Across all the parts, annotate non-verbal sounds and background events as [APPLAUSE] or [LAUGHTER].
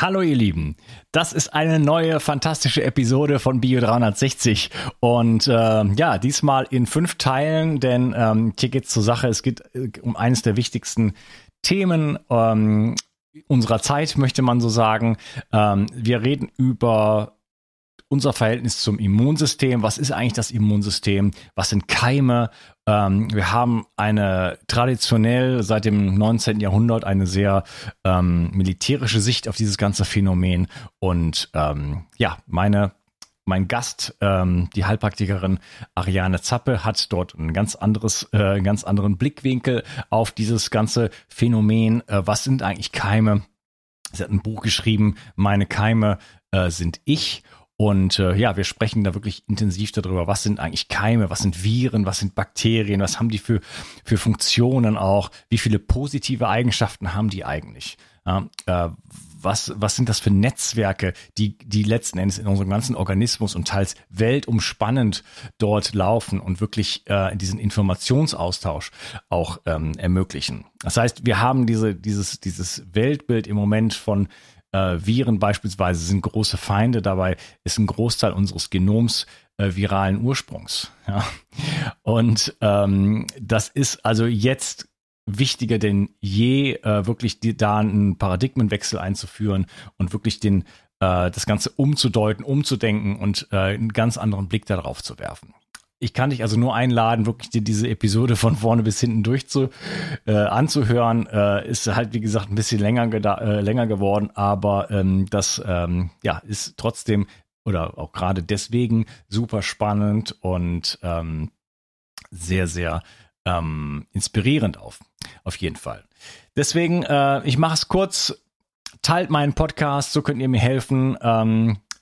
Hallo ihr Lieben, das ist eine neue fantastische Episode von Bio 360 und äh, ja, diesmal in fünf Teilen, denn ähm, hier geht's zur Sache. Es geht äh, um eines der wichtigsten Themen ähm, unserer Zeit, möchte man so sagen. Ähm, wir reden über unser Verhältnis zum Immunsystem. Was ist eigentlich das Immunsystem? Was sind Keime? Ähm, wir haben eine traditionell seit dem 19. Jahrhundert eine sehr ähm, militärische Sicht auf dieses ganze Phänomen. Und ähm, ja, meine mein Gast, ähm, die Heilpraktikerin Ariane Zappe, hat dort ein ganz anderes, äh, einen ganz anderen Blickwinkel auf dieses ganze Phänomen. Äh, was sind eigentlich Keime? Sie hat ein Buch geschrieben, Meine Keime äh, sind ich. Und äh, ja, wir sprechen da wirklich intensiv darüber, was sind eigentlich Keime, was sind Viren, was sind Bakterien, was haben die für, für Funktionen auch, wie viele positive Eigenschaften haben die eigentlich. Ja, äh, was, was sind das für Netzwerke, die, die letzten Endes in unserem ganzen Organismus und teils weltumspannend dort laufen und wirklich äh, diesen Informationsaustausch auch ähm, ermöglichen. Das heißt, wir haben diese, dieses, dieses Weltbild im Moment von äh, Viren beispielsweise sind große Feinde. Dabei ist ein Großteil unseres Genoms äh, viralen Ursprungs. Ja? Und ähm, das ist also jetzt wichtiger denn je, äh, wirklich die, da einen Paradigmenwechsel einzuführen und wirklich den äh, das Ganze umzudeuten, umzudenken und äh, einen ganz anderen Blick darauf zu werfen ich kann dich also nur einladen, wirklich dir diese Episode von vorne bis hinten durchzu äh, anzuhören. Äh, ist halt wie gesagt ein bisschen länger äh, länger geworden, aber ähm, das ähm, ja ist trotzdem oder auch gerade deswegen super spannend und ähm, sehr sehr ähm, inspirierend auf auf jeden Fall. Deswegen äh, ich mache es kurz. Teilt meinen Podcast, so könnt ihr mir helfen.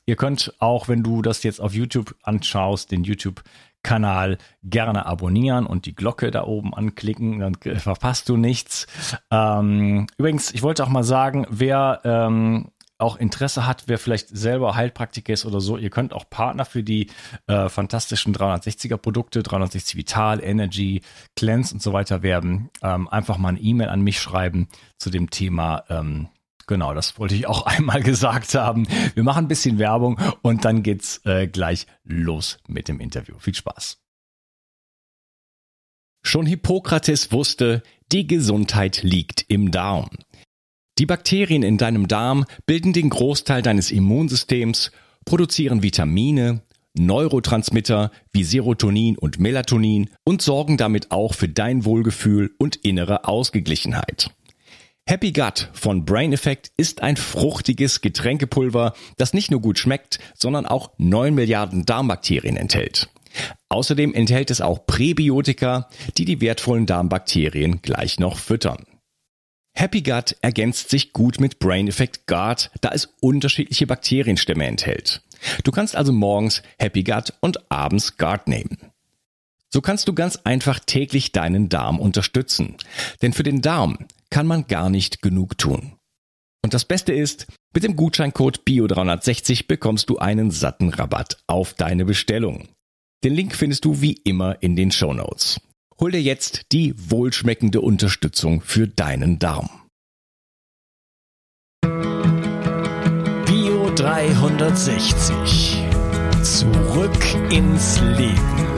Ihr könnt auch, wenn du das jetzt auf YouTube anschaust, den YouTube Kanal gerne abonnieren und die Glocke da oben anklicken, dann verpasst du nichts. Ähm, übrigens, ich wollte auch mal sagen, wer ähm, auch Interesse hat, wer vielleicht selber Heilpraktiker ist oder so, ihr könnt auch Partner für die äh, fantastischen 360er Produkte, 360 Vital, Energy, Cleanse und so weiter werden. Ähm, einfach mal eine E-Mail an mich schreiben zu dem Thema ähm, Genau, das wollte ich auch [LAUGHS] einmal gesagt haben. Wir machen ein bisschen Werbung und dann geht's äh, gleich los mit dem Interview. Viel Spaß. Schon Hippokrates wusste, die Gesundheit liegt im Darm. Die Bakterien in deinem Darm bilden den Großteil deines Immunsystems, produzieren Vitamine, Neurotransmitter wie Serotonin und Melatonin und sorgen damit auch für dein Wohlgefühl und innere Ausgeglichenheit. Happy Gut von Brain Effect ist ein fruchtiges Getränkepulver, das nicht nur gut schmeckt, sondern auch 9 Milliarden Darmbakterien enthält. Außerdem enthält es auch Präbiotika, die die wertvollen Darmbakterien gleich noch füttern. Happy Gut ergänzt sich gut mit Brain Effect Guard, da es unterschiedliche Bakterienstämme enthält. Du kannst also morgens Happy Gut und abends Guard nehmen. So kannst du ganz einfach täglich deinen Darm unterstützen. Denn für den Darm kann man gar nicht genug tun. Und das Beste ist, mit dem Gutscheincode BIO360 bekommst du einen satten Rabatt auf deine Bestellung. Den Link findest du wie immer in den Show Notes. Hol dir jetzt die wohlschmeckende Unterstützung für deinen Darm. Bio 360. Zurück ins Leben.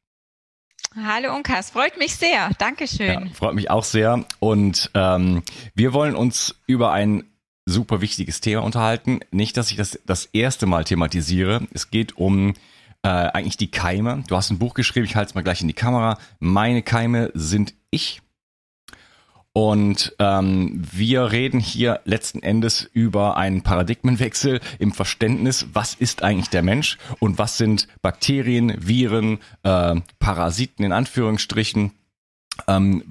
Hallo Unkas, freut mich sehr. Dankeschön. Ja, freut mich auch sehr. Und ähm, wir wollen uns über ein super wichtiges Thema unterhalten. Nicht, dass ich das das erste Mal thematisiere. Es geht um äh, eigentlich die Keime. Du hast ein Buch geschrieben, ich halte es mal gleich in die Kamera. Meine Keime sind ich. Und ähm, wir reden hier letzten Endes über einen Paradigmenwechsel im Verständnis, was ist eigentlich der Mensch und was sind Bakterien, Viren, äh, Parasiten in Anführungsstrichen. Ähm,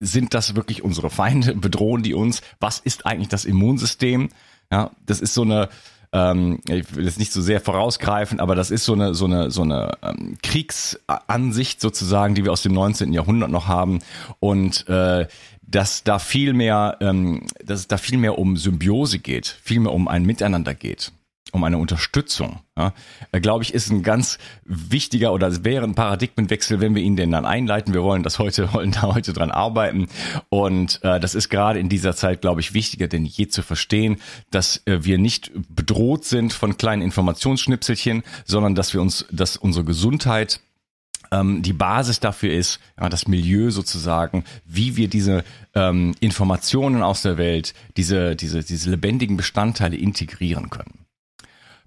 sind das wirklich unsere Feinde? [LAUGHS] Bedrohen die uns? Was ist eigentlich das Immunsystem? Ja, das ist so eine, ähm, ich will jetzt nicht so sehr vorausgreifen, aber das ist so eine, so eine, so eine ähm, Kriegsansicht sozusagen, die wir aus dem 19. Jahrhundert noch haben. Und äh, dass da viel mehr, ähm, dass es da viel mehr um Symbiose geht, viel mehr um ein Miteinander geht um eine Unterstützung, ja, äh, glaube ich, ist ein ganz wichtiger oder wäre ein Paradigmenwechsel, wenn wir ihn denn dann einleiten. Wir wollen das heute, [LAUGHS] wollen da heute dran arbeiten. Und äh, das ist gerade in dieser Zeit, glaube ich, wichtiger denn je zu verstehen, dass äh, wir nicht bedroht sind von kleinen Informationsschnipselchen, sondern dass wir uns, dass unsere Gesundheit ähm, die Basis dafür ist, ja, das Milieu sozusagen, wie wir diese ähm, Informationen aus der Welt, diese, diese, diese lebendigen Bestandteile integrieren können.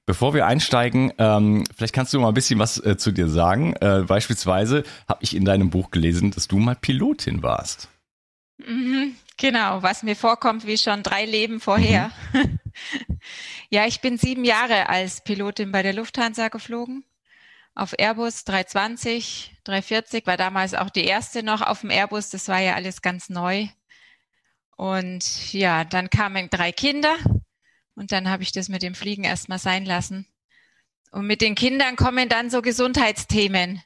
Bevor wir einsteigen, ähm, vielleicht kannst du mal ein bisschen was äh, zu dir sagen. Äh, beispielsweise habe ich in deinem Buch gelesen, dass du mal Pilotin warst. Mhm, genau, was mir vorkommt wie schon drei Leben vorher. Mhm. [LAUGHS] ja, ich bin sieben Jahre als Pilotin bei der Lufthansa geflogen. Auf Airbus 320, 340 war damals auch die erste noch auf dem Airbus. Das war ja alles ganz neu. Und ja, dann kamen drei Kinder und dann habe ich das mit dem Fliegen erstmal sein lassen. Und mit den Kindern kommen dann so Gesundheitsthemen.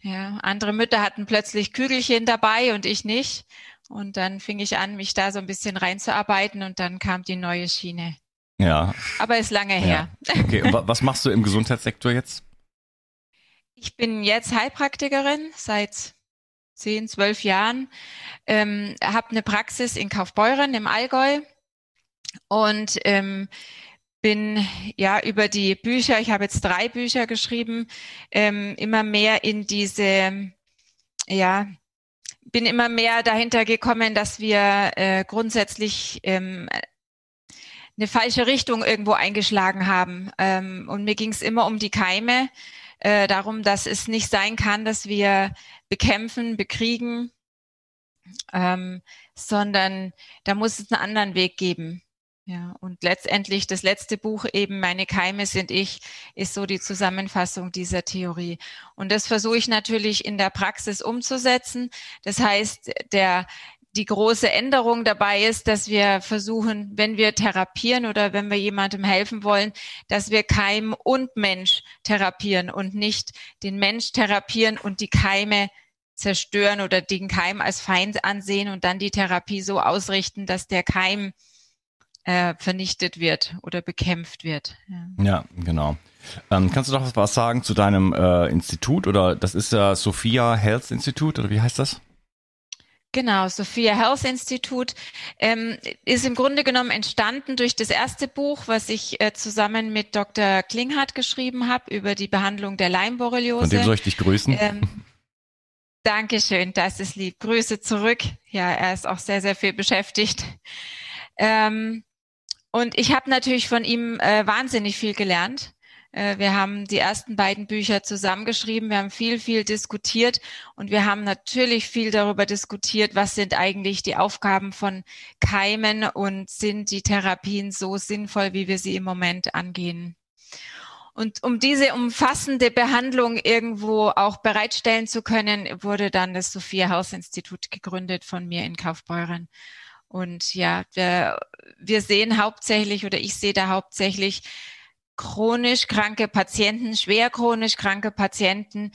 Ja, andere Mütter hatten plötzlich Kügelchen dabei und ich nicht. Und dann fing ich an, mich da so ein bisschen reinzuarbeiten und dann kam die neue Schiene. Ja. Aber ist lange her. Ja. Okay, und was machst du im Gesundheitssektor jetzt? Ich bin jetzt Heilpraktikerin seit zehn, zwölf Jahren, ähm, habe eine Praxis in Kaufbeuren im Allgäu und ähm, bin ja über die Bücher, ich habe jetzt drei Bücher geschrieben, ähm, immer mehr in diese, ja, bin immer mehr dahinter gekommen, dass wir äh, grundsätzlich ähm, eine falsche Richtung irgendwo eingeschlagen haben. Ähm, und mir ging es immer um die Keime, äh, darum, dass es nicht sein kann, dass wir bekämpfen, bekriegen, ähm, sondern da muss es einen anderen Weg geben. Ja, und letztendlich das letzte Buch eben Meine Keime sind ich, ist so die Zusammenfassung dieser Theorie. Und das versuche ich natürlich in der Praxis umzusetzen. Das heißt, der, die große Änderung dabei ist, dass wir versuchen, wenn wir therapieren oder wenn wir jemandem helfen wollen, dass wir Keim und Mensch therapieren und nicht den Mensch therapieren und die Keime zerstören oder den Keim als Feind ansehen und dann die Therapie so ausrichten, dass der Keim äh, vernichtet wird oder bekämpft wird. Ja, ja genau. Ähm, kannst du doch was sagen zu deinem äh, Institut oder das ist ja Sophia Health Institute oder wie heißt das? Genau, Sophia Health Institute ähm, ist im Grunde genommen entstanden durch das erste Buch, was ich äh, zusammen mit Dr. Klinghardt geschrieben habe über die Behandlung der Leimborreliose. Von dem soll ich dich grüßen. Ähm, Dankeschön, das ist lieb. Grüße zurück. Ja, er ist auch sehr, sehr viel beschäftigt. Ähm, und ich habe natürlich von ihm äh, wahnsinnig viel gelernt. Äh, wir haben die ersten beiden Bücher zusammengeschrieben, wir haben viel, viel diskutiert und wir haben natürlich viel darüber diskutiert, was sind eigentlich die Aufgaben von Keimen und sind die Therapien so sinnvoll, wie wir sie im Moment angehen. Und um diese umfassende Behandlung irgendwo auch bereitstellen zu können, wurde dann das Sophia House Institut gegründet von mir in Kaufbeuren. Und ja, wir, wir sehen hauptsächlich oder ich sehe da hauptsächlich chronisch kranke Patienten, schwer chronisch kranke Patienten,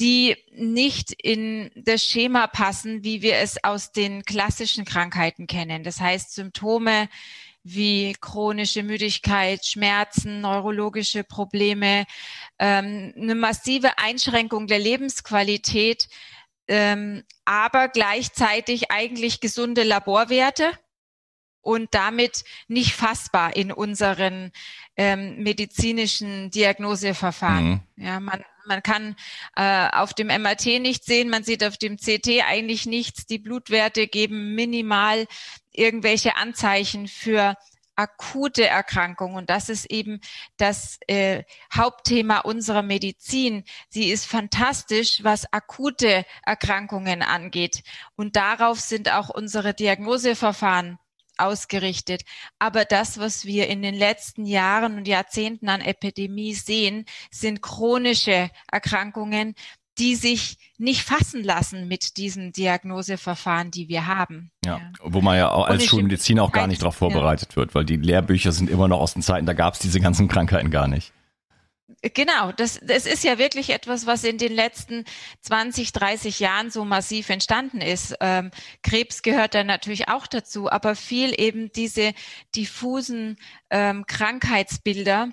die nicht in das Schema passen, wie wir es aus den klassischen Krankheiten kennen. Das heißt Symptome wie chronische Müdigkeit, Schmerzen, neurologische Probleme, ähm, eine massive Einschränkung der Lebensqualität ähm, aber gleichzeitig eigentlich gesunde Laborwerte und damit nicht fassbar in unseren ähm, medizinischen Diagnoseverfahren. Mhm. Ja, man, man kann äh, auf dem MRT nicht sehen, man sieht auf dem CT eigentlich nichts. Die Blutwerte geben minimal irgendwelche Anzeichen für akute Erkrankung. Und das ist eben das äh, Hauptthema unserer Medizin. Sie ist fantastisch, was akute Erkrankungen angeht. Und darauf sind auch unsere Diagnoseverfahren ausgerichtet. Aber das, was wir in den letzten Jahren und Jahrzehnten an Epidemie sehen, sind chronische Erkrankungen, die sich nicht fassen lassen mit diesen Diagnoseverfahren, die wir haben. Ja, ja. wo man ja auch als Schulmediziner auch gar nicht darauf vorbereitet wird, weil die Lehrbücher sind immer noch aus den Zeiten, da gab es diese ganzen Krankheiten gar nicht. Genau, das, das ist ja wirklich etwas, was in den letzten 20, 30 Jahren so massiv entstanden ist. Ähm, Krebs gehört da natürlich auch dazu, aber viel eben diese diffusen ähm, Krankheitsbilder,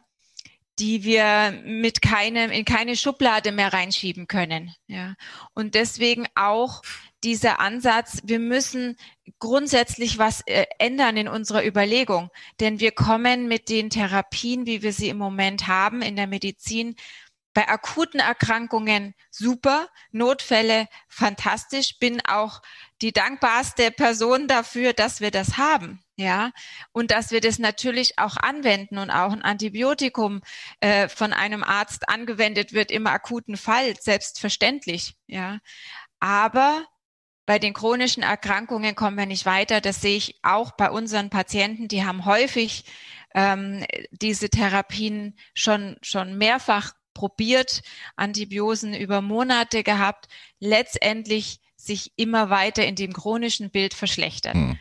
die wir mit keinem, in keine Schublade mehr reinschieben können. Ja. Und deswegen auch dieser Ansatz, wir müssen grundsätzlich was äh, ändern in unserer Überlegung, denn wir kommen mit den Therapien, wie wir sie im Moment haben in der Medizin, bei akuten Erkrankungen super, Notfälle fantastisch, bin auch die dankbarste Person dafür, dass wir das haben, ja, und dass wir das natürlich auch anwenden und auch ein Antibiotikum äh, von einem Arzt angewendet wird im akuten Fall, selbstverständlich, ja. Aber bei den chronischen Erkrankungen kommen wir nicht weiter. Das sehe ich auch bei unseren Patienten. Die haben häufig ähm, diese Therapien schon, schon mehrfach probiert, Antibiosen über Monate gehabt, letztendlich sich immer weiter in dem chronischen Bild verschlechtert. Mhm.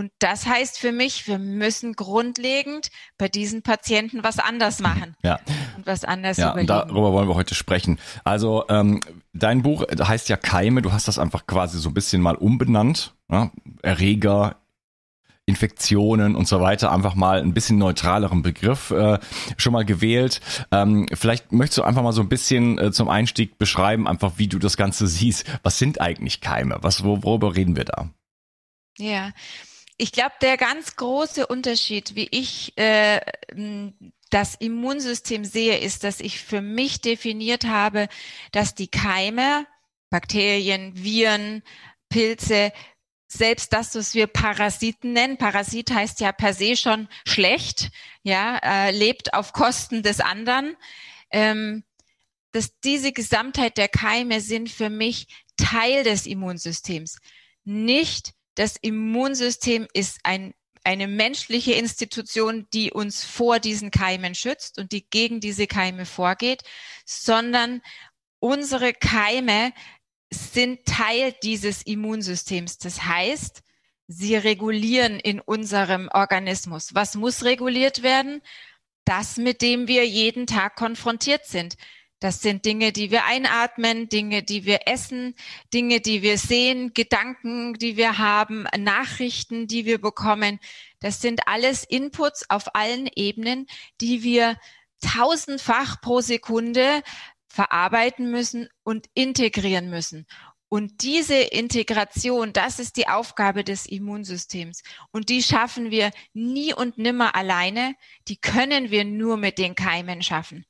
Und das heißt für mich, wir müssen grundlegend bei diesen Patienten was anders machen. Ja. Und was anders ja, überlegen. darüber wollen wir heute sprechen. Also ähm, dein Buch heißt ja Keime, du hast das einfach quasi so ein bisschen mal umbenannt. Ja? Erreger, Infektionen und so weiter einfach mal ein bisschen neutraleren Begriff äh, schon mal gewählt. Ähm, vielleicht möchtest du einfach mal so ein bisschen äh, zum Einstieg beschreiben, einfach wie du das Ganze siehst. Was sind eigentlich Keime? Was, worüber reden wir da? Ja, ich glaube, der ganz große Unterschied, wie ich äh, das Immunsystem sehe, ist, dass ich für mich definiert habe, dass die Keime, Bakterien, Viren, Pilze, selbst das, was wir Parasiten nennen, Parasit heißt ja per se schon schlecht, ja, äh, lebt auf Kosten des anderen, ähm, dass diese Gesamtheit der Keime sind für mich Teil des Immunsystems, nicht das Immunsystem ist ein, eine menschliche Institution, die uns vor diesen Keimen schützt und die gegen diese Keime vorgeht, sondern unsere Keime sind Teil dieses Immunsystems. Das heißt, sie regulieren in unserem Organismus. Was muss reguliert werden? Das, mit dem wir jeden Tag konfrontiert sind. Das sind Dinge, die wir einatmen, Dinge, die wir essen, Dinge, die wir sehen, Gedanken, die wir haben, Nachrichten, die wir bekommen. Das sind alles Inputs auf allen Ebenen, die wir tausendfach pro Sekunde verarbeiten müssen und integrieren müssen. Und diese Integration, das ist die Aufgabe des Immunsystems. Und die schaffen wir nie und nimmer alleine. Die können wir nur mit den Keimen schaffen.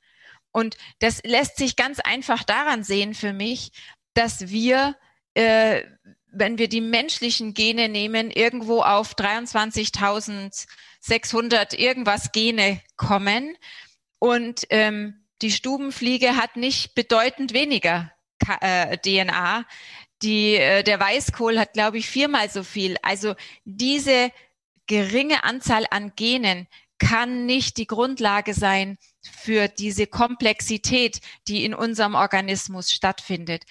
Und das lässt sich ganz einfach daran sehen für mich, dass wir, äh, wenn wir die menschlichen Gene nehmen, irgendwo auf 23.600 irgendwas Gene kommen. Und ähm, die Stubenfliege hat nicht bedeutend weniger K äh, DNA. Die, äh, der Weißkohl hat, glaube ich, viermal so viel. Also diese geringe Anzahl an Genen kann nicht die Grundlage sein für diese Komplexität, die in unserem Organismus stattfindet.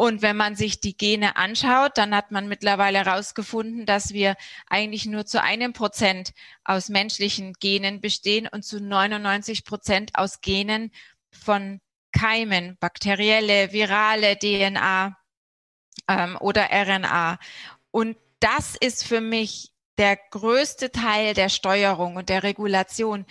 Und wenn man sich die Gene anschaut, dann hat man mittlerweile herausgefunden, dass wir eigentlich nur zu einem Prozent aus menschlichen Genen bestehen und zu 99 Prozent aus Genen von Keimen, bakterielle, virale DNA ähm, oder RNA. Und das ist für mich der größte Teil der Steuerung und der Regulation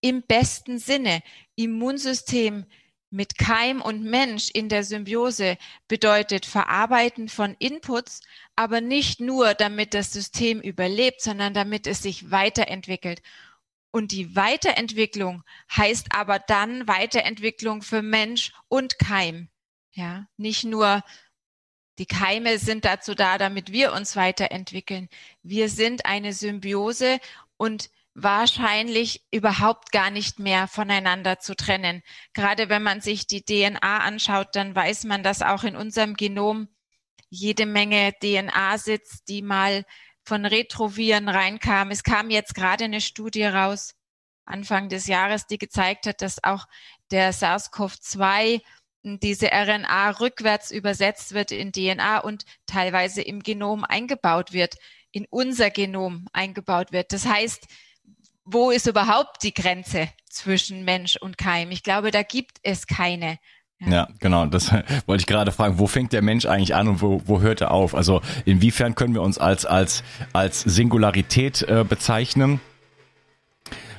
im besten Sinne. Immunsystem mit Keim und Mensch in der Symbiose bedeutet Verarbeiten von Inputs, aber nicht nur, damit das System überlebt, sondern damit es sich weiterentwickelt. Und die Weiterentwicklung heißt aber dann Weiterentwicklung für Mensch und Keim. Ja, nicht nur die Keime sind dazu da, damit wir uns weiterentwickeln. Wir sind eine Symbiose und wahrscheinlich überhaupt gar nicht mehr voneinander zu trennen. Gerade wenn man sich die DNA anschaut, dann weiß man, dass auch in unserem Genom jede Menge DNA sitzt, die mal von Retroviren reinkam. Es kam jetzt gerade eine Studie raus, Anfang des Jahres, die gezeigt hat, dass auch der SARS-CoV-2 diese RNA rückwärts übersetzt wird in DNA und teilweise im Genom eingebaut wird, in unser Genom eingebaut wird. Das heißt, wo ist überhaupt die Grenze zwischen Mensch und Keim? Ich glaube, da gibt es keine. Ja. ja, genau. Das [LAUGHS] wollte ich gerade fragen. Wo fängt der Mensch eigentlich an und wo, wo hört er auf? Also inwiefern können wir uns als als als Singularität äh, bezeichnen?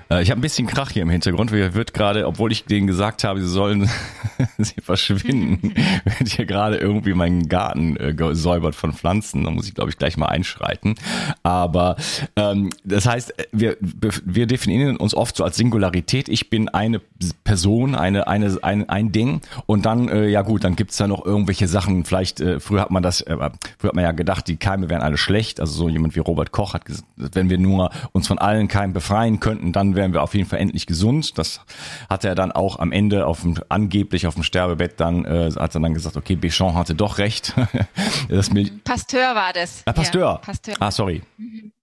Äh, ich habe ein bisschen Krach hier im Hintergrund. Mir wird gerade, obwohl ich denen gesagt habe, sie sollen [LAUGHS] sie verschwinden, [LAUGHS] wird hier gerade irgendwie mein Garten äh, gesäubert von Pflanzen. Da muss ich, glaube ich, gleich mal einschreiten. Aber ähm, das heißt, wir, wir definieren uns oft so als Singularität. Ich bin eine Person, eine, eine, ein, ein Ding. Und dann, äh, ja gut, dann gibt's da noch irgendwelche Sachen. Vielleicht, äh, früher hat man das, äh, früher hat man ja gedacht, die Keime wären alle schlecht. Also so jemand wie Robert Koch hat gesagt, wenn wir nur uns von allen Keimen befreien könnten, dann wären wir auf jeden Fall endlich gesund. Das hat er dann auch am Ende auf dem, angeblich auf dem Sterbebett dann, äh, hat er dann gesagt, okay, Béchamp hatte doch recht. [LAUGHS] Pasteur war das. Ah, Pasteur. Ja, Pasteur. Ah, sorry. Mhm.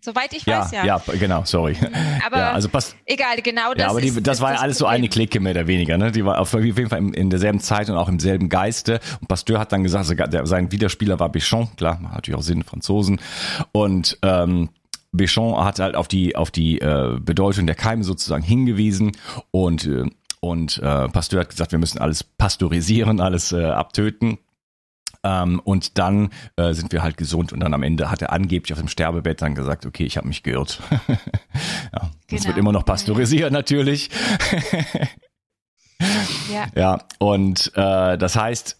Soweit ich weiß, ja. Ja, genau, sorry. Aber ja, also passt, egal, genau das. Ja, aber die, ist, das war ja alles so eine Clique mehr oder weniger, ne? Die war auf jeden Fall in, in derselben Zeit und auch im selben Geiste. Und Pasteur hat dann gesagt, der, sein Widerspieler war Béchamp, klar, natürlich auch Sinn, Franzosen. Und ähm, Béchamp hat halt auf die, auf die äh, Bedeutung der Keime sozusagen hingewiesen und, äh, und äh, Pasteur hat gesagt, wir müssen alles pasteurisieren, alles äh, abtöten. Ähm, und dann äh, sind wir halt gesund und dann am Ende hat er angeblich auf dem Sterbebett dann gesagt, okay, ich habe mich geirrt. [LAUGHS] ja, genau. Es wird immer noch pasteurisiert natürlich. [LAUGHS] ja. ja, und das heißt,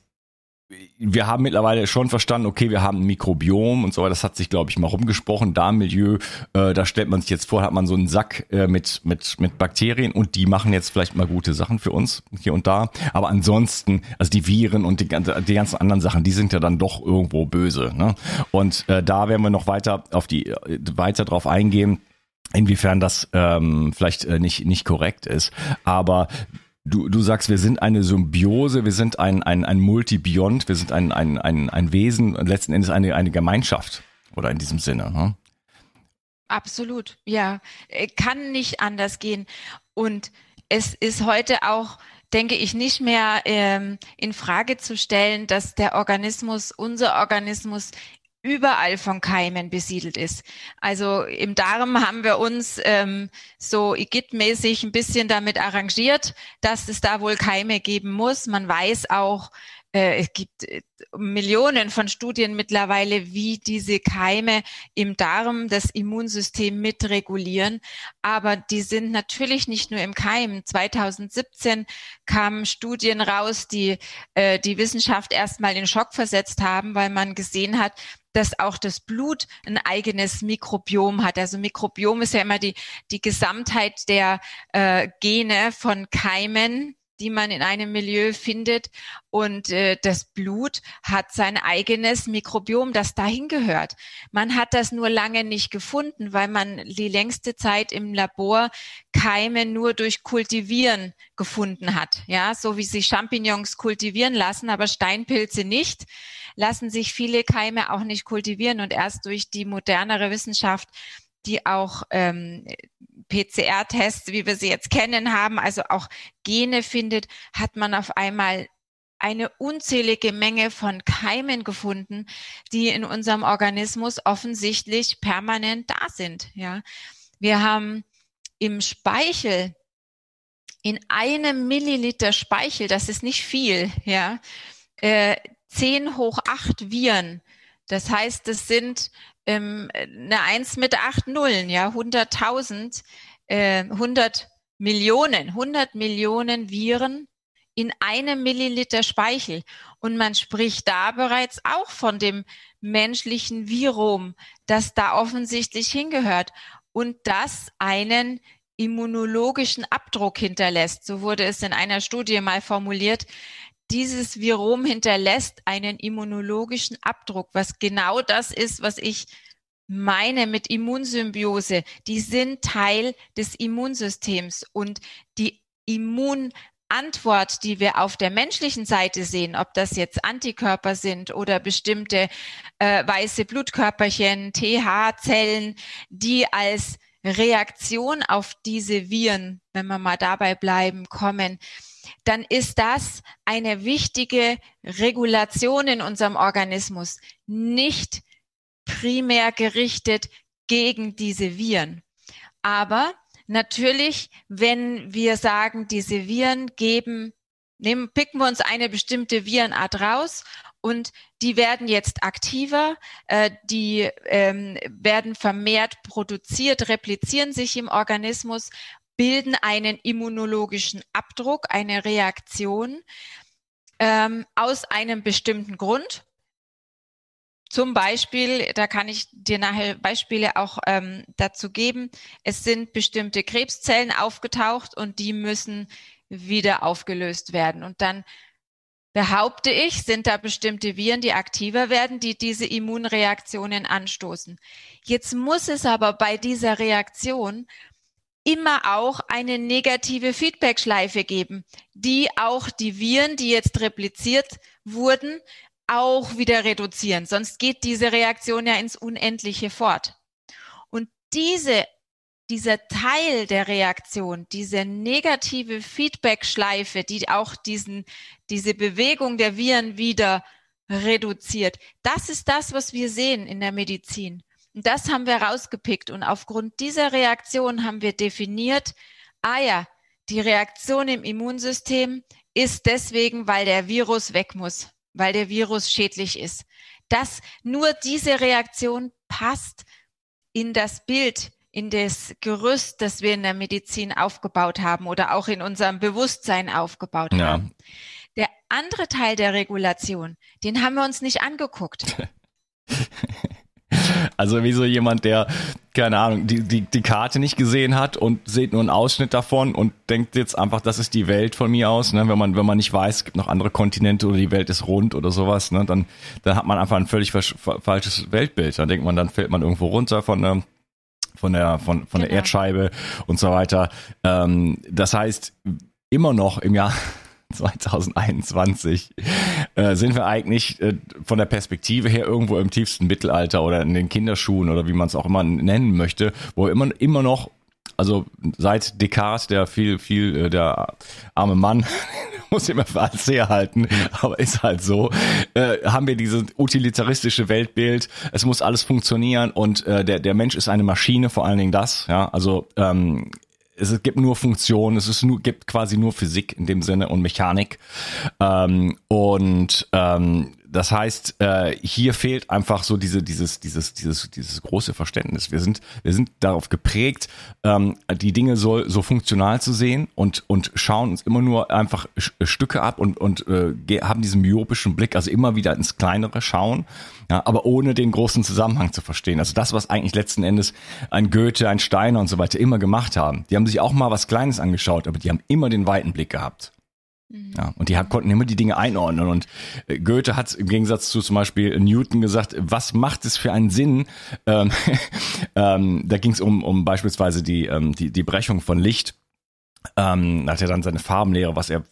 wir haben mittlerweile schon verstanden, okay, wir haben ein Mikrobiom und so, weiter. das hat sich, glaube ich, mal rumgesprochen. Darmmilieu, äh, da stellt man sich jetzt vor, hat man so einen Sack äh, mit, mit, mit Bakterien und die machen jetzt vielleicht mal gute Sachen für uns hier und da. Aber ansonsten, also die Viren und die, die ganzen anderen Sachen, die sind ja dann doch irgendwo böse. Ne? Und äh, da werden wir noch weiter auf die, äh, weiter drauf eingehen inwiefern das ähm, vielleicht äh, nicht nicht korrekt ist. Aber Du, du sagst, wir sind eine Symbiose, wir sind ein, ein, ein Multibiont, wir sind ein, ein, ein, ein Wesen und letzten Endes eine, eine Gemeinschaft. Oder in diesem Sinne. Ne? Absolut, ja. Äh, kann nicht anders gehen. Und es ist heute auch, denke ich, nicht mehr ähm, in Frage zu stellen, dass der Organismus, unser Organismus überall von Keimen besiedelt ist. Also im Darm haben wir uns ähm, so IGIT-mäßig ein bisschen damit arrangiert, dass es da wohl Keime geben muss. Man weiß auch, es gibt äh, Millionen von Studien mittlerweile, wie diese Keime im Darm das Immunsystem mitregulieren. Aber die sind natürlich nicht nur im Keim. 2017 kamen Studien raus, die äh, die Wissenschaft erstmal in Schock versetzt haben, weil man gesehen hat, dass auch das Blut ein eigenes Mikrobiom hat. Also Mikrobiom ist ja immer die, die Gesamtheit der äh, Gene von Keimen, die man in einem Milieu findet. Und äh, das Blut hat sein eigenes Mikrobiom, das dahin gehört. Man hat das nur lange nicht gefunden, weil man die längste Zeit im Labor Keime nur durch Kultivieren gefunden hat. Ja, so wie sie Champignons kultivieren lassen, aber Steinpilze nicht, lassen sich viele Keime auch nicht kultivieren. Und erst durch die modernere Wissenschaft die auch ähm, PCR-Tests, wie wir sie jetzt kennen, haben, also auch Gene findet, hat man auf einmal eine unzählige Menge von Keimen gefunden, die in unserem Organismus offensichtlich permanent da sind. Ja, wir haben im Speichel in einem Milliliter Speichel, das ist nicht viel, ja, äh, 10 hoch 8 Viren. Das heißt, es sind ähm, eine Eins mit acht Nullen, ja, 100.000, äh, 100 Millionen, 100 Millionen Viren in einem Milliliter Speichel. Und man spricht da bereits auch von dem menschlichen Virum, das da offensichtlich hingehört und das einen immunologischen Abdruck hinterlässt. So wurde es in einer Studie mal formuliert dieses Virom hinterlässt einen immunologischen Abdruck, was genau das ist, was ich meine mit Immunsymbiose. Die sind Teil des Immunsystems und die Immunantwort, die wir auf der menschlichen Seite sehen, ob das jetzt Antikörper sind oder bestimmte äh, weiße Blutkörperchen, TH-Zellen, die als Reaktion auf diese Viren, wenn wir mal dabei bleiben, kommen, dann ist das eine wichtige Regulation in unserem Organismus, nicht primär gerichtet gegen diese Viren. Aber natürlich, wenn wir sagen, diese Viren geben, nehmen, picken wir uns eine bestimmte Virenart raus und die werden jetzt aktiver, äh, die ähm, werden vermehrt produziert, replizieren sich im Organismus, bilden einen immunologischen Abdruck, eine Reaktion ähm, aus einem bestimmten Grund. Zum Beispiel, da kann ich dir nachher Beispiele auch ähm, dazu geben, es sind bestimmte Krebszellen aufgetaucht und die müssen wieder aufgelöst werden. Und dann behaupte ich, sind da bestimmte Viren, die aktiver werden, die diese Immunreaktionen anstoßen. Jetzt muss es aber bei dieser Reaktion immer auch eine negative Feedbackschleife geben, die auch die Viren, die jetzt repliziert wurden, auch wieder reduzieren. Sonst geht diese Reaktion ja ins Unendliche fort. Und diese, dieser Teil der Reaktion, diese negative Feedbackschleife, die auch diesen, diese Bewegung der Viren wieder reduziert, das ist das, was wir sehen in der Medizin. Und das haben wir rausgepickt. Und aufgrund dieser Reaktion haben wir definiert, ah ja, die Reaktion im Immunsystem ist deswegen, weil der Virus weg muss, weil der Virus schädlich ist. Dass nur diese Reaktion passt in das Bild, in das Gerüst, das wir in der Medizin aufgebaut haben oder auch in unserem Bewusstsein aufgebaut ja. haben. Der andere Teil der Regulation, den haben wir uns nicht angeguckt. [LAUGHS] Also wie so jemand, der, keine Ahnung, die, die, die Karte nicht gesehen hat und sieht nur einen Ausschnitt davon und denkt jetzt einfach, das ist die Welt von mir aus. Ne? Wenn man, wenn man nicht weiß, es gibt noch andere Kontinente oder die Welt ist rund oder sowas, ne? dann, dann hat man einfach ein völlig falsches Weltbild. Dann denkt man, dann fällt man irgendwo runter von der von der von, von genau. der Erdscheibe und so weiter. Ähm, das heißt, immer noch im Jahr 2021 äh, sind wir eigentlich äh, von der Perspektive her irgendwo im tiefsten Mittelalter oder in den Kinderschuhen oder wie man es auch immer nennen möchte, wo immer immer noch also seit Descartes, der viel, viel, äh, der arme Mann, [LAUGHS] muss immer für alles herhalten, aber ist halt so, äh, haben wir dieses utilitaristische Weltbild, es muss alles funktionieren und äh, der, der Mensch ist eine Maschine, vor allen Dingen das, ja, also ähm, es gibt nur Funktion, es ist nur, gibt quasi nur Physik in dem Sinne und Mechanik. Ähm, und ähm, das heißt, äh, hier fehlt einfach so diese, dieses, dieses, dieses, dieses große Verständnis. Wir sind, wir sind darauf geprägt, ähm, die Dinge so, so funktional zu sehen und, und schauen uns immer nur einfach Stücke ab und, und äh, haben diesen myopischen Blick, also immer wieder ins Kleinere schauen, ja, aber ohne den großen Zusammenhang zu verstehen. Also das, was eigentlich letzten Endes ein Goethe, ein Steiner und so weiter immer gemacht haben. Die haben sich auch mal was Kleines angeschaut, aber die haben immer den weiten Blick gehabt. Mhm. Ja, und die konnten immer die Dinge einordnen. Und äh, Goethe hat im Gegensatz zu zum Beispiel Newton gesagt, was macht es für einen Sinn? Ähm, [LAUGHS] ähm, da ging es um, um beispielsweise die, ähm, die, die Brechung von Licht. Ähm, hat er dann seine Farbenlehre, was er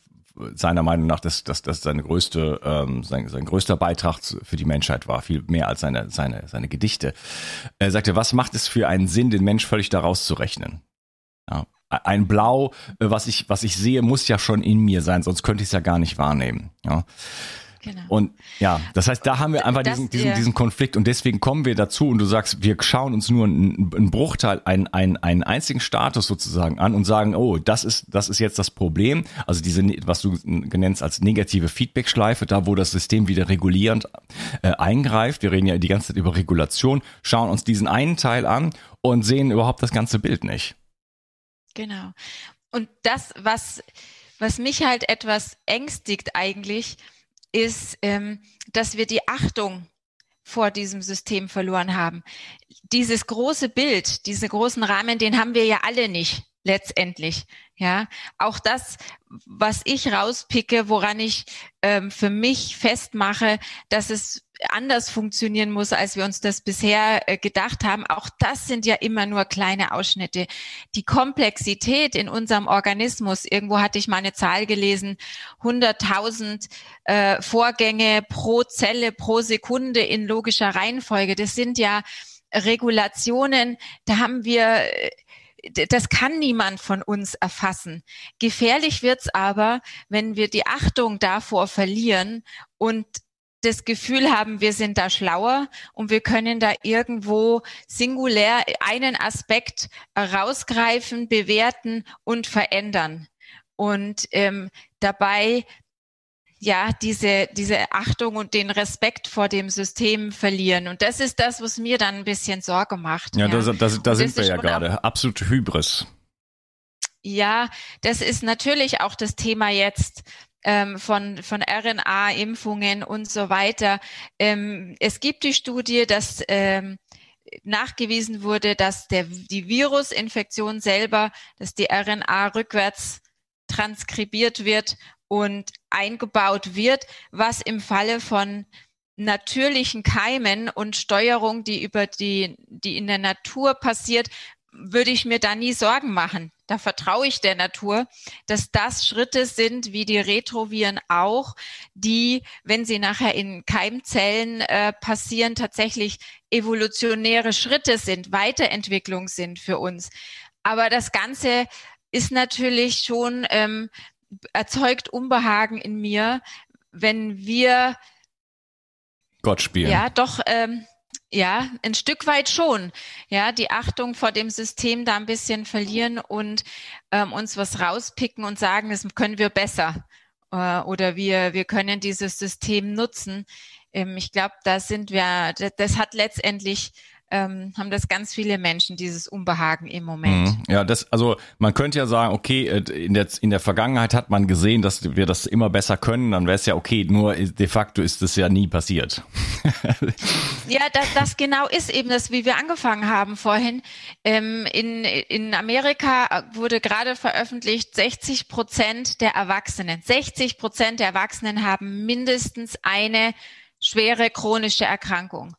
seiner Meinung nach das, das, das seine größte, ähm, sein, sein größter Beitrag für die Menschheit war, viel mehr als seine, seine, seine Gedichte. Er sagte, was macht es für einen Sinn, den Mensch völlig daraus zu rechnen? Ja, ein Blau, äh, was ich, was ich sehe, muss ja schon in mir sein, sonst könnte ich es ja gar nicht wahrnehmen. Ja. Genau. Und ja, das heißt, da haben wir einfach das, diesen, diesen, ja. diesen Konflikt und deswegen kommen wir dazu und du sagst, wir schauen uns nur einen, einen Bruchteil, einen, einen, einen einzigen Status sozusagen an und sagen, oh, das ist, das ist jetzt das Problem. Also diese, was du genennst als negative Feedback-Schleife, da wo das System wieder regulierend äh, eingreift. Wir reden ja die ganze Zeit über Regulation, schauen uns diesen einen Teil an und sehen überhaupt das ganze Bild nicht. Genau. Und das, was, was mich halt etwas ängstigt eigentlich, ist, ähm, dass wir die Achtung vor diesem System verloren haben. Dieses große Bild, diese großen Rahmen, den haben wir ja alle nicht letztendlich. Ja, auch das, was ich rauspicke, woran ich ähm, für mich festmache, dass es anders funktionieren muss, als wir uns das bisher äh, gedacht haben. Auch das sind ja immer nur kleine Ausschnitte. Die Komplexität in unserem Organismus, irgendwo hatte ich mal eine Zahl gelesen, 100.000 äh, Vorgänge pro Zelle, pro Sekunde in logischer Reihenfolge. Das sind ja Regulationen, da haben wir äh, das kann niemand von uns erfassen. Gefährlich wird's aber, wenn wir die Achtung davor verlieren und das Gefühl haben, wir sind da schlauer und wir können da irgendwo singulär einen Aspekt rausgreifen, bewerten und verändern. Und ähm, dabei ja diese diese Achtung und den Respekt vor dem System verlieren und das ist das was mir dann ein bisschen Sorge macht ja, ja. das, das, da sind wir ja gerade absolute Hybris ja das ist natürlich auch das Thema jetzt ähm, von, von RNA-Impfungen und so weiter. Ähm, es gibt die Studie, dass ähm, nachgewiesen wurde, dass der, die Virusinfektion selber, dass die RNA rückwärts transkribiert wird und eingebaut wird, was im Falle von natürlichen Keimen und Steuerung, die über die, die in der Natur passiert, würde ich mir da nie Sorgen machen. Da vertraue ich der Natur, dass das Schritte sind, wie die Retroviren auch, die, wenn sie nachher in Keimzellen äh, passieren, tatsächlich evolutionäre Schritte sind, Weiterentwicklung sind für uns. Aber das Ganze ist natürlich schon ähm, erzeugt Unbehagen in mir, wenn wir Gott spielen. Ja, doch. Ähm, ja, ein Stück weit schon. Ja, die Achtung vor dem System da ein bisschen verlieren und ähm, uns was rauspicken und sagen, das können wir besser äh, oder wir, wir können dieses System nutzen. Ähm, ich glaube, da sind wir, das, das hat letztendlich ähm, haben das ganz viele Menschen, dieses Unbehagen im Moment. Mhm. Ja, das, also man könnte ja sagen, okay, äh, in der, in der Vergangenheit hat man gesehen, dass wir das immer besser können, dann wäre es ja okay, nur de facto ist das ja nie passiert. [LAUGHS] ja, das, das genau ist eben das, wie wir angefangen haben vorhin. Ähm, in, in Amerika wurde gerade veröffentlicht, 60 Prozent der Erwachsenen, 60 Prozent der Erwachsenen haben mindestens eine schwere chronische Erkrankung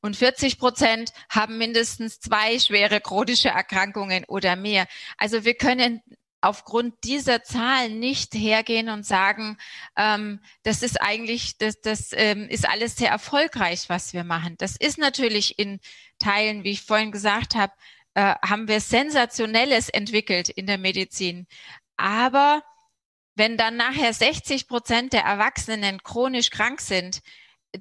und 40 Prozent haben mindestens zwei schwere chronische Erkrankungen oder mehr. Also wir können aufgrund dieser Zahlen nicht hergehen und sagen, ähm, das ist eigentlich, das, das ähm, ist alles sehr erfolgreich, was wir machen. Das ist natürlich in Teilen, wie ich vorhin gesagt habe, äh, haben wir Sensationelles entwickelt in der Medizin. Aber wenn dann nachher 60 Prozent der Erwachsenen chronisch krank sind,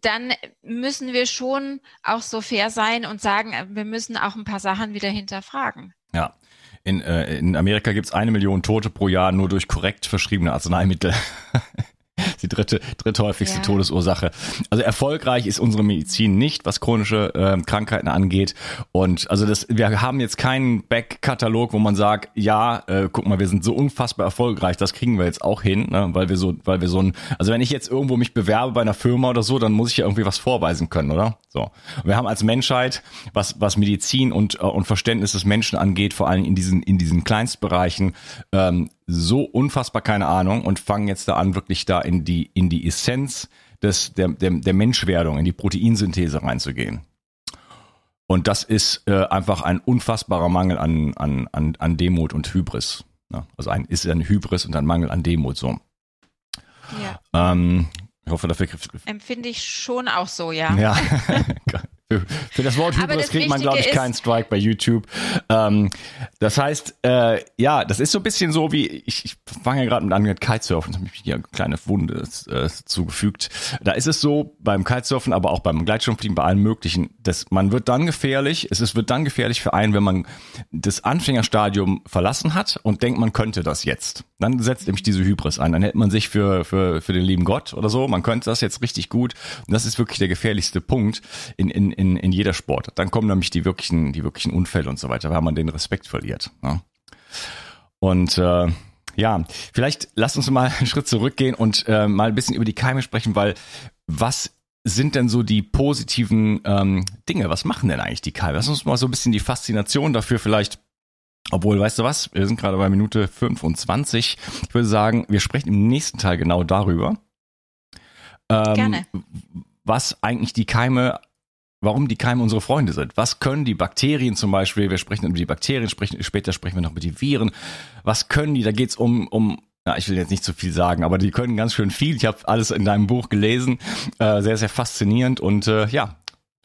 dann müssen wir schon auch so fair sein und sagen, äh, wir müssen auch ein paar Sachen wieder hinterfragen. Ja. In, äh, in Amerika gibt es eine Million Tote pro Jahr nur durch korrekt verschriebene Arzneimittel. [LAUGHS] [LAUGHS] die dritte, dritthäufigste ja. Todesursache. Also erfolgreich ist unsere Medizin nicht, was chronische äh, Krankheiten angeht. Und also das, wir haben jetzt keinen Back-Katalog, wo man sagt, ja, äh, guck mal, wir sind so unfassbar erfolgreich, das kriegen wir jetzt auch hin, ne? weil wir so, weil wir so ein, also wenn ich jetzt irgendwo mich bewerbe bei einer Firma oder so, dann muss ich ja irgendwie was vorweisen können, oder? So. wir haben als Menschheit, was, was Medizin und, äh, und Verständnis des Menschen angeht, vor allem in diesen, in diesen Kleinstbereichen, ähm, so unfassbar keine Ahnung und fangen jetzt da an, wirklich da in die, in die Essenz des, der, der, der Menschwerdung, in die Proteinsynthese reinzugehen. Und das ist äh, einfach ein unfassbarer Mangel an, an, an, an Demut und Hybris. Ja, also ein ist ein Hybris und ein Mangel an Demut so. Ja. Ähm, ich hoffe, dafür empfinde ich schon auch so, ja. Ja, [LAUGHS] [LAUGHS] Für, für das Wort Hybris kriegt man, glaube ich, keinen Strike bei YouTube. Ähm, das heißt, äh, ja, das ist so ein bisschen so wie, ich, ich fange ja gerade mit an mit Kitesurfen, da habe ich hier eine kleine Wunde äh, zugefügt. Da ist es so, beim Kitesurfen, aber auch beim Gleitschirmfliegen, bei allen möglichen, dass man wird dann gefährlich, es ist, wird dann gefährlich für einen, wenn man das Anfängerstadium verlassen hat und denkt, man könnte das jetzt. Dann setzt nämlich diese Hybris ein. Dann hält man sich für, für, für den lieben Gott oder so, man könnte das jetzt richtig gut. Und das ist wirklich der gefährlichste Punkt in, in, in, in jeder Sport. Dann kommen nämlich die wirklichen, die wirklichen Unfälle und so weiter, weil man den Respekt verliert. Ne? Und äh, ja, vielleicht lasst uns mal [LAUGHS] einen Schritt zurückgehen und äh, mal ein bisschen über die Keime sprechen, weil was sind denn so die positiven ähm, Dinge? Was machen denn eigentlich die Keime? Lass uns mal so ein bisschen die Faszination dafür vielleicht obwohl, weißt du was? Wir sind gerade bei Minute 25. Ich würde sagen, wir sprechen im nächsten Teil genau darüber. Ähm, Gerne. Was eigentlich die Keime warum die Keime unsere Freunde sind. Was können die Bakterien zum Beispiel, wir sprechen über die Bakterien, sprechen, später sprechen wir noch über die Viren. Was können die? Da geht's um, um ja, ich will jetzt nicht zu viel sagen, aber die können ganz schön viel. Ich habe alles in deinem Buch gelesen. Äh, sehr, sehr faszinierend und äh, ja,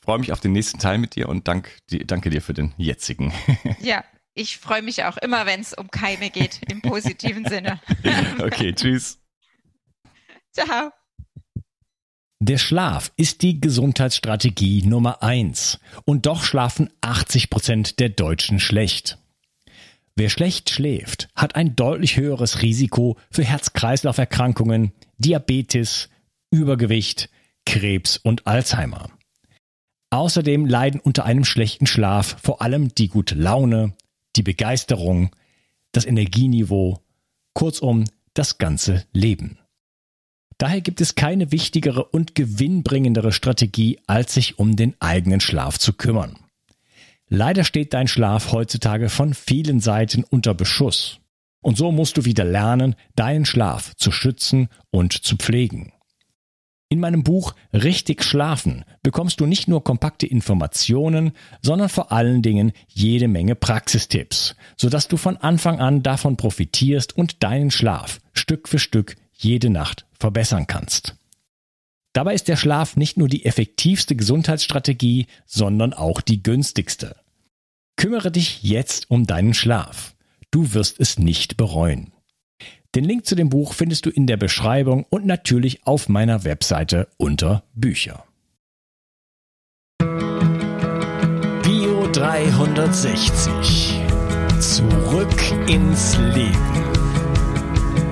freue mich auf den nächsten Teil mit dir und dank, die, danke dir für den jetzigen. [LAUGHS] Ja, ich freue mich auch immer, wenn es um Keime geht, im positiven Sinne. [LAUGHS] okay, tschüss. [LAUGHS] Ciao. Der Schlaf ist die Gesundheitsstrategie Nummer eins. Und doch schlafen 80 Prozent der Deutschen schlecht. Wer schlecht schläft, hat ein deutlich höheres Risiko für Herz-Kreislauf-Erkrankungen, Diabetes, Übergewicht, Krebs und Alzheimer. Außerdem leiden unter einem schlechten Schlaf vor allem die gute Laune, die Begeisterung, das Energieniveau, kurzum das ganze Leben. Daher gibt es keine wichtigere und gewinnbringendere Strategie, als sich um den eigenen Schlaf zu kümmern. Leider steht dein Schlaf heutzutage von vielen Seiten unter Beschuss. Und so musst du wieder lernen, deinen Schlaf zu schützen und zu pflegen. In meinem Buch Richtig Schlafen bekommst du nicht nur kompakte Informationen, sondern vor allen Dingen jede Menge Praxistipps, sodass du von Anfang an davon profitierst und deinen Schlaf Stück für Stück jede Nacht verbessern kannst. Dabei ist der Schlaf nicht nur die effektivste Gesundheitsstrategie, sondern auch die günstigste. Kümmere dich jetzt um deinen Schlaf. Du wirst es nicht bereuen. Den Link zu dem Buch findest du in der Beschreibung und natürlich auf meiner Webseite unter Bücher. Bio 360. Zurück ins Leben.